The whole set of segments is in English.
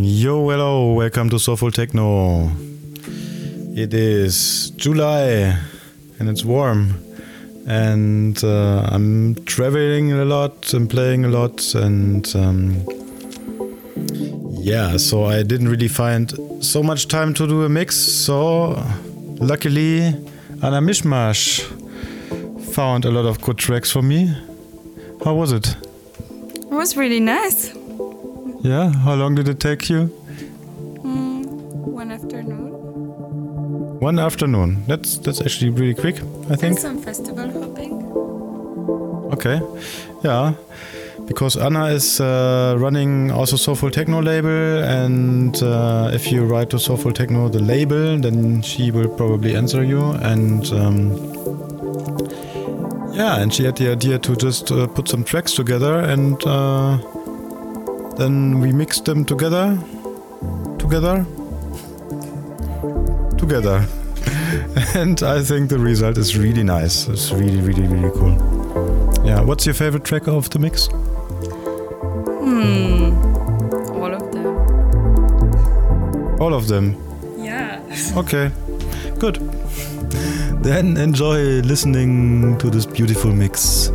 Yo, hello, welcome to Soulful Techno. It is July and it's warm, and uh, I'm traveling a lot and playing a lot, and um, yeah, so I didn't really find so much time to do a mix. So, luckily, Ana Mismas found a lot of good tracks for me. How was it? It was really nice. Yeah, how long did it take you? Mm, one afternoon. One afternoon. That's that's actually really quick, I think. And some festival hopping. Okay, yeah, because Anna is uh, running also Soulful Techno label, and uh, if you write to Soulful Techno the label, then she will probably answer you. And um, yeah, and she had the idea to just uh, put some tracks together, and uh, then we mix them together, together, together. and I think the result is really nice. It's really, really, really cool. Yeah, what's your favorite track of the mix? Hmm. All of them. All of them. Yeah. Okay, good. Then enjoy listening to this beautiful mix.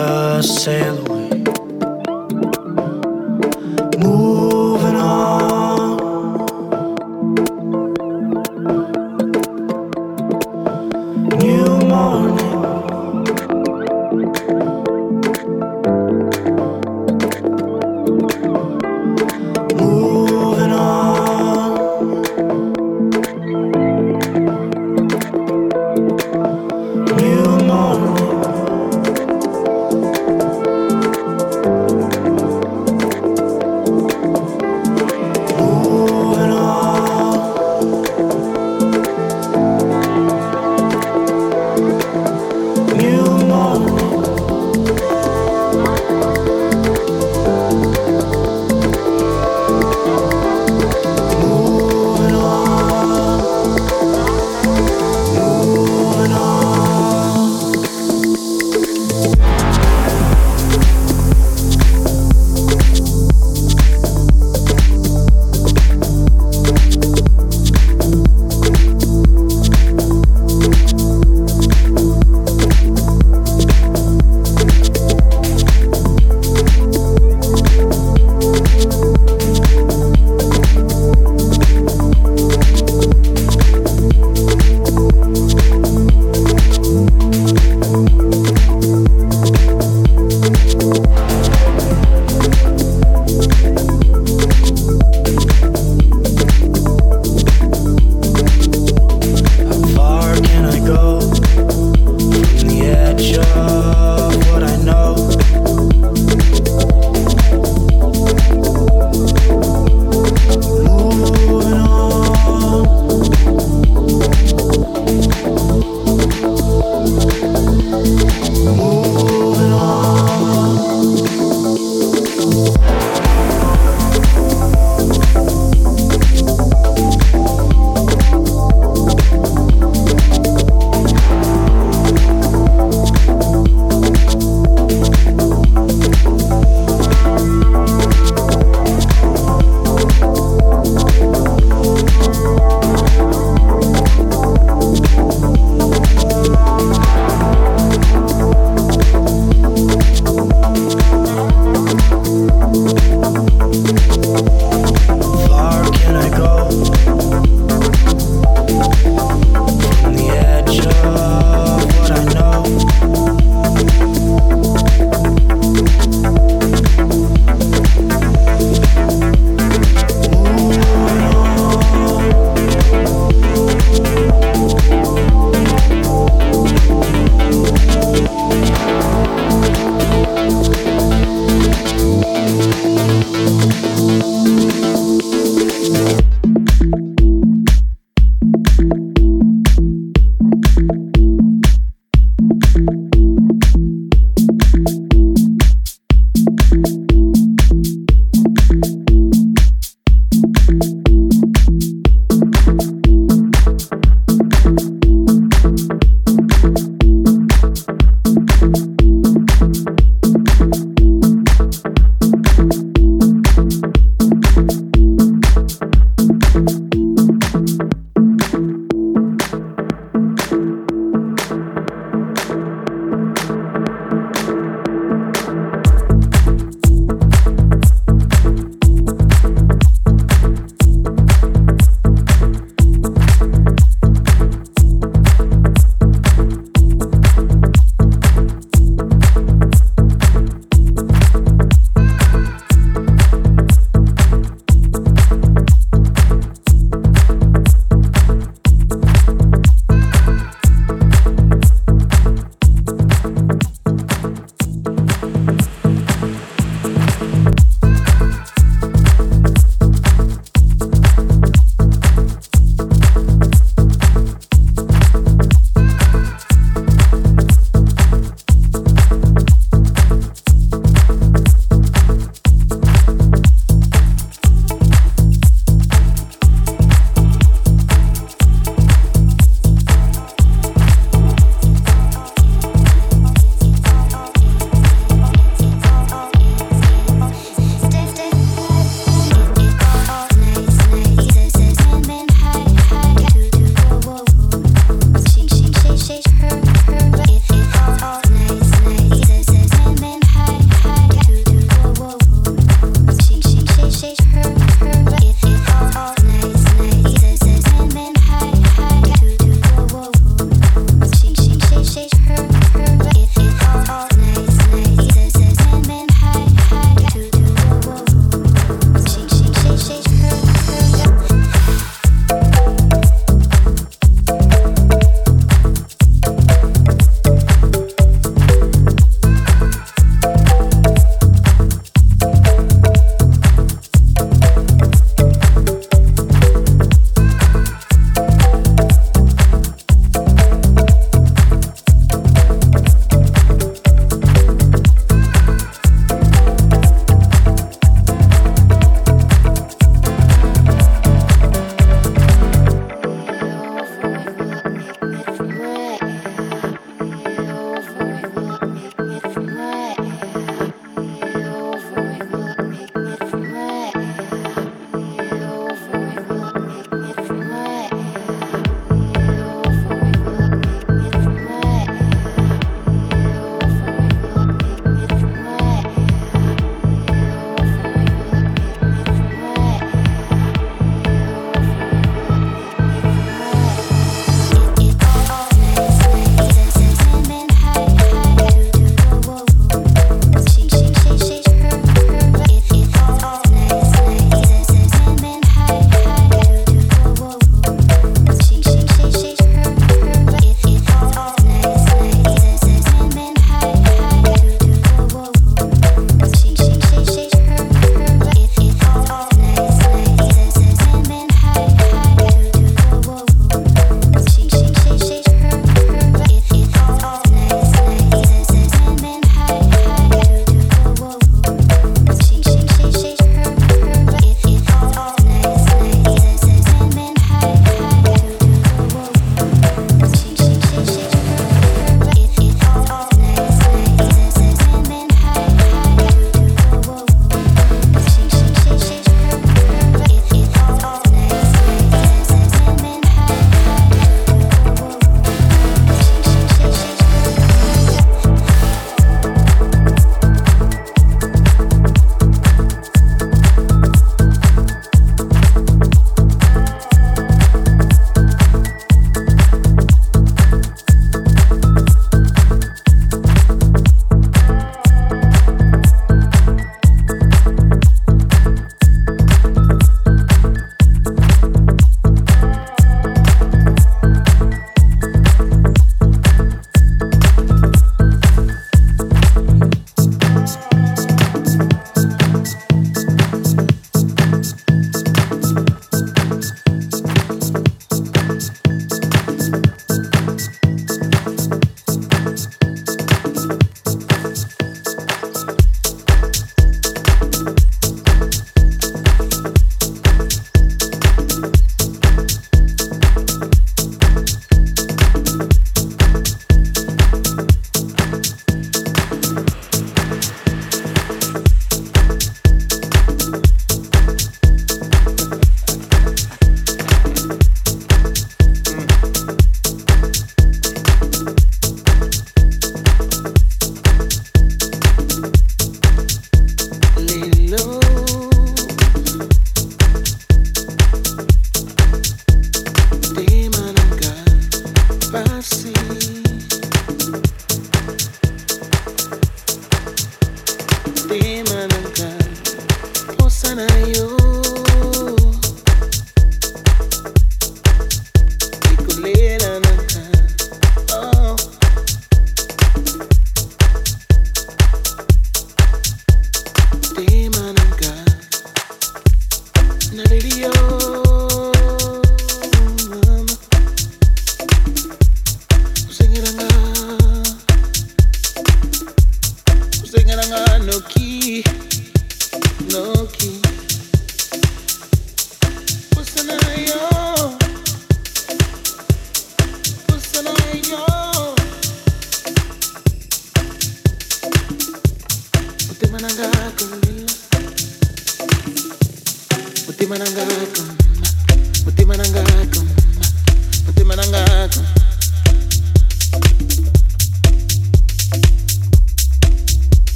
Just sail away.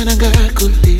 Mm-hmm.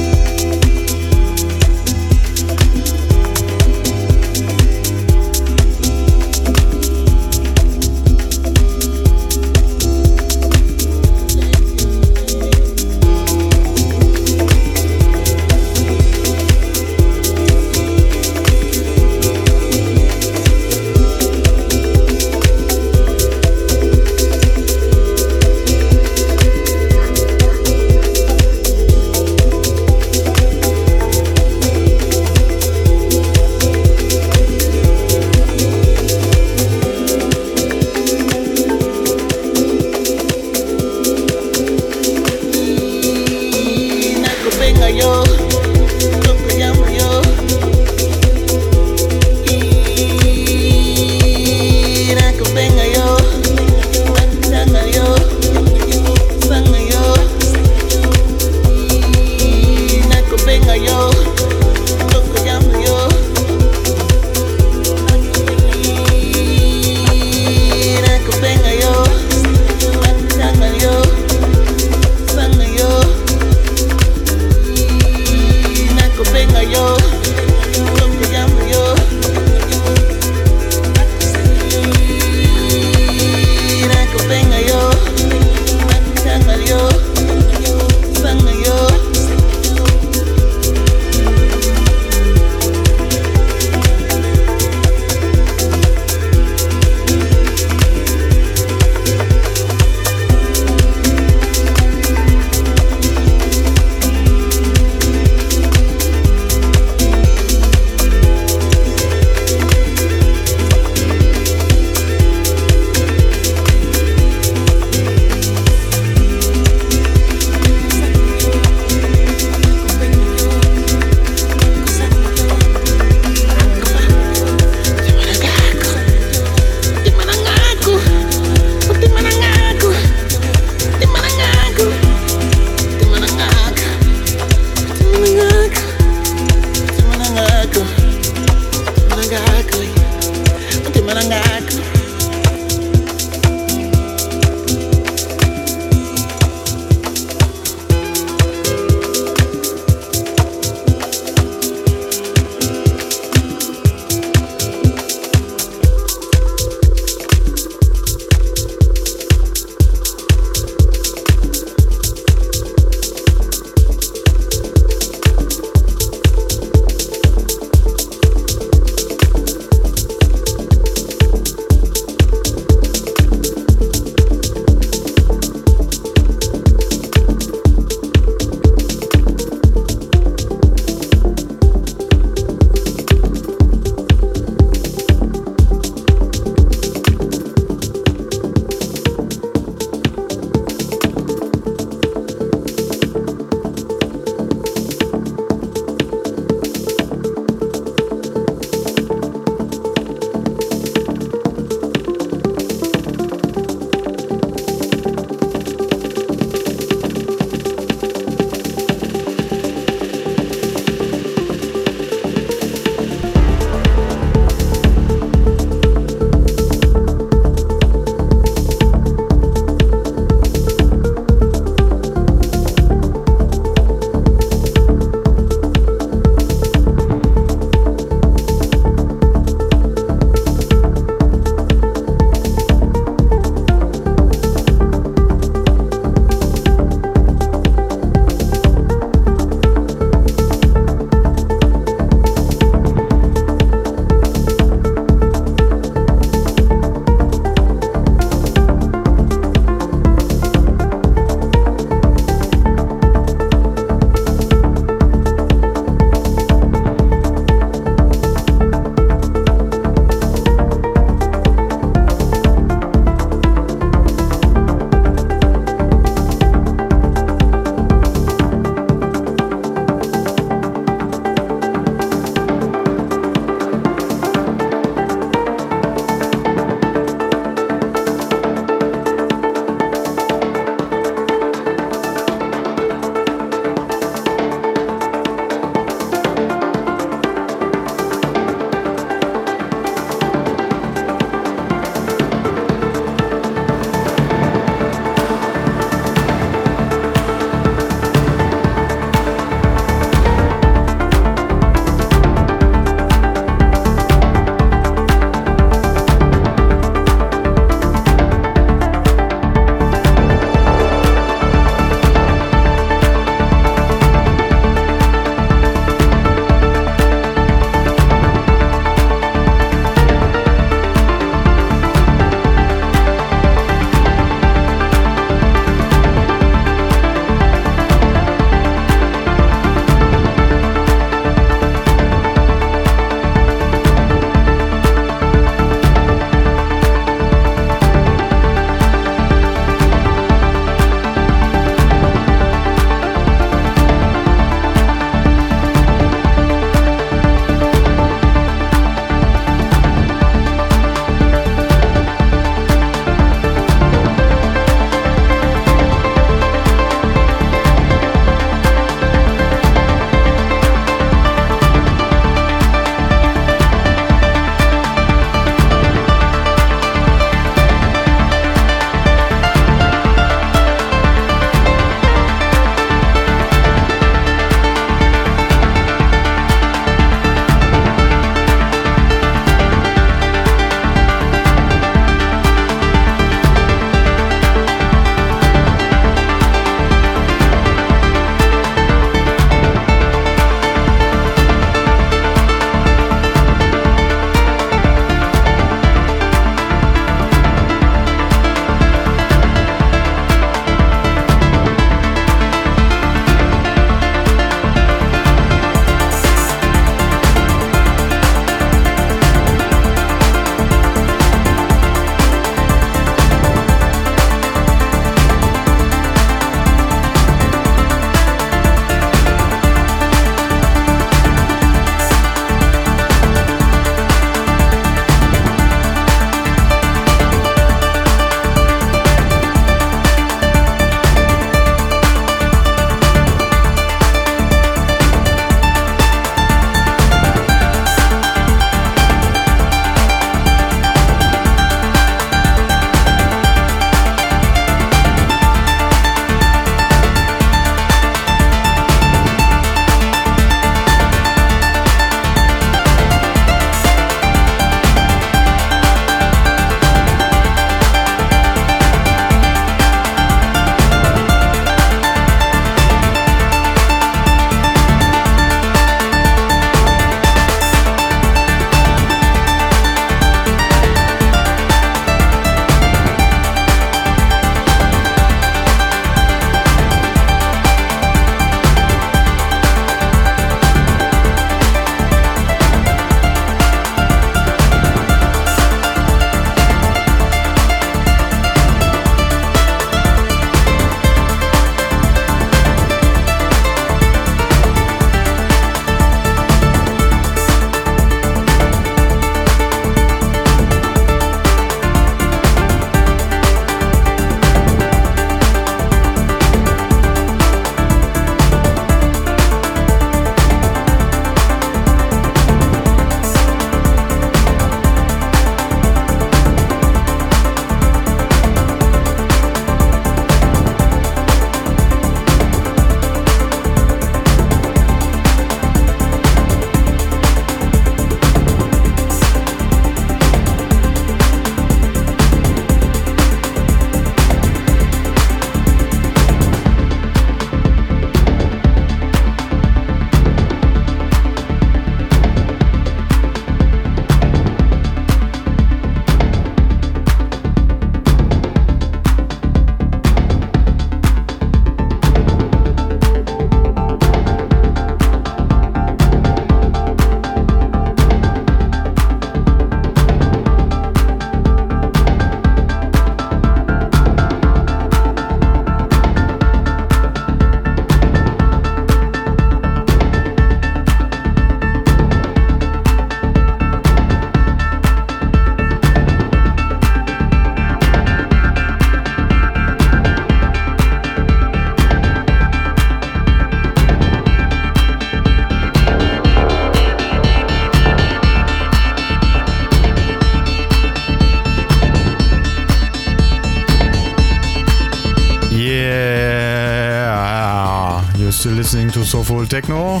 Techno.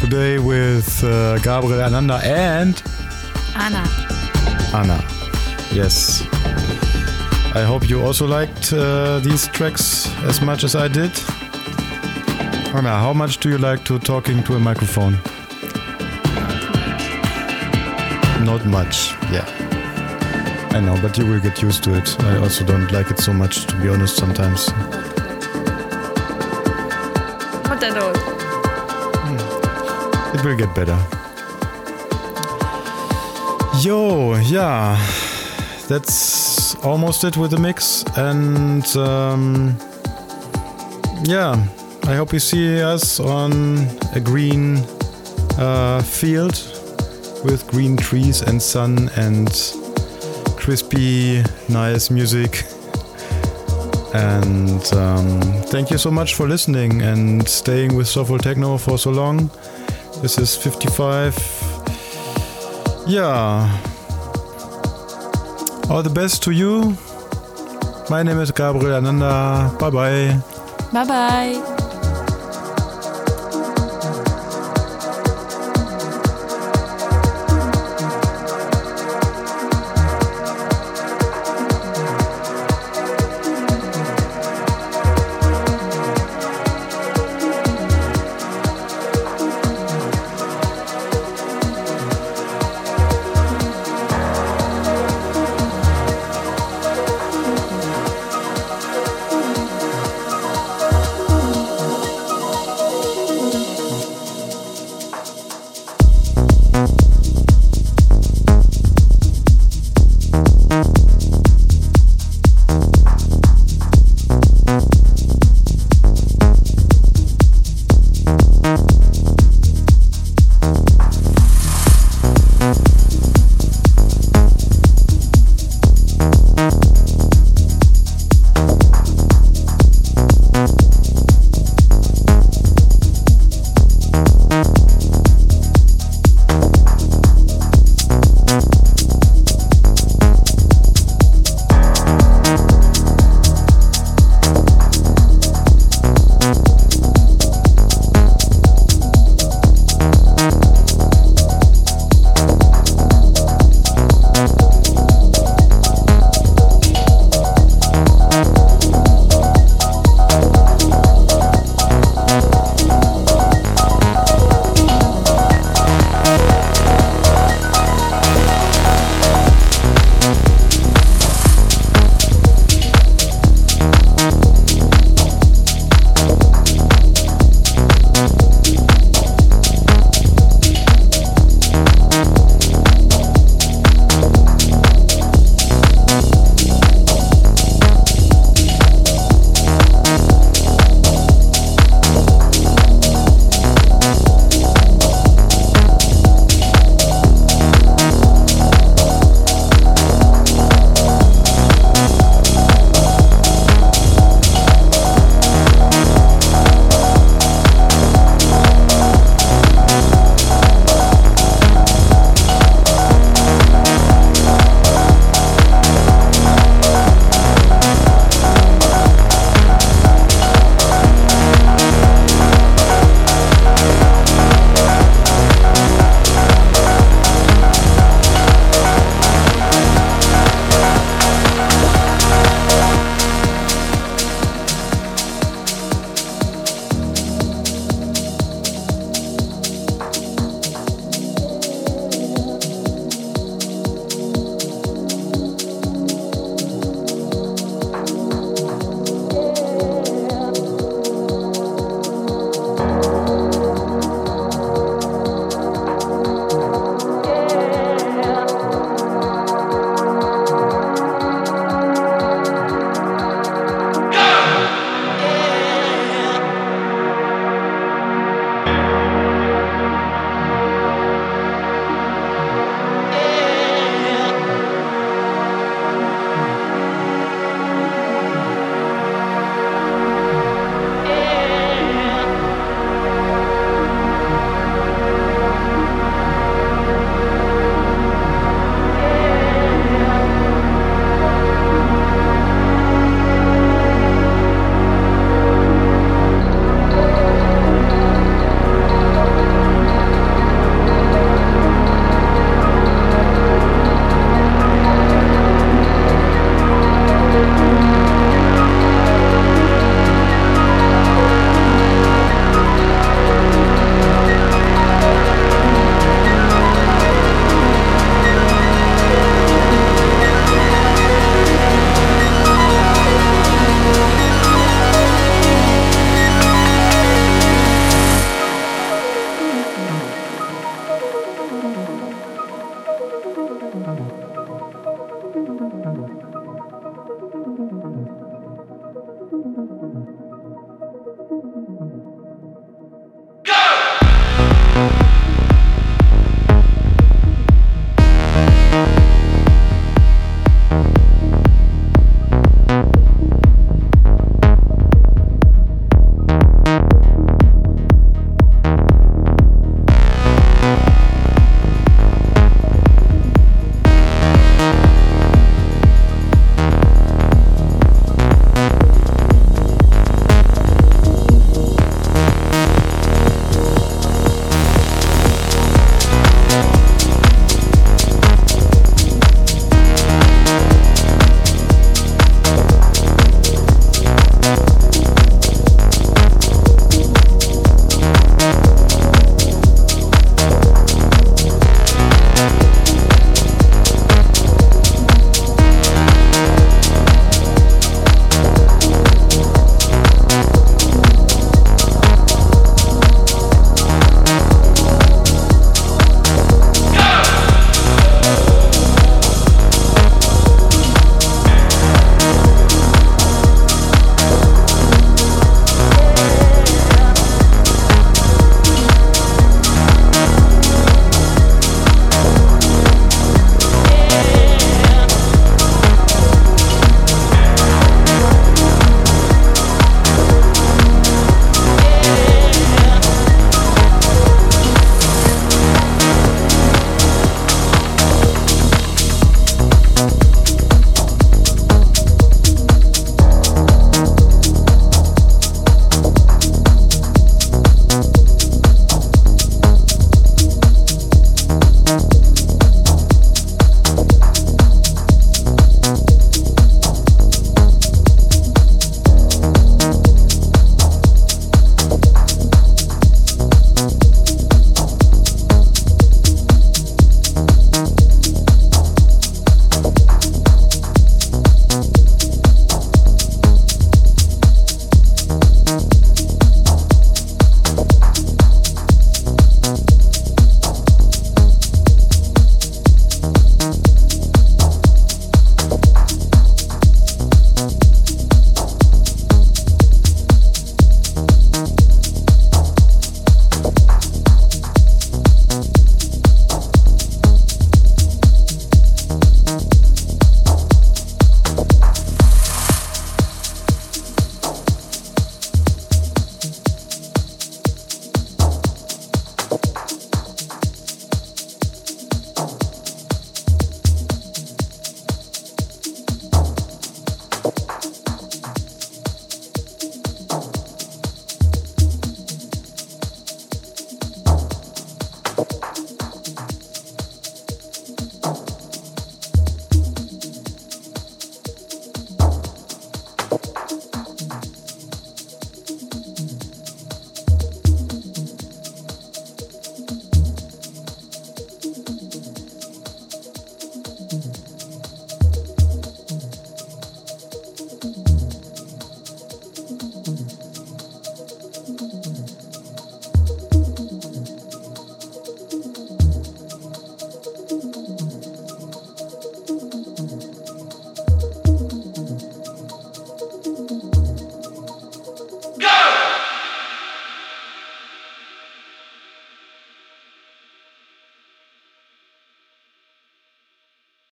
Today with uh, Gabriel Ananda and Ana. Ana. Yes. I hope you also liked uh, these tracks as much as I did. Ana, how much do you like to talking to a microphone? Not much, yeah. I know, but you will get used to it. I also don't like it so much, to be honest, sometimes. All. It will get better. Yo, yeah, that's almost it with the mix, and um, yeah, I hope you see us on a green uh, field with green trees and sun and crispy, nice music. And um, thank you so much for listening and staying with Soulful Techno for so long. This is 55. Yeah. All the best to you. My name is Gabriel Ananda. Bye bye. Bye bye.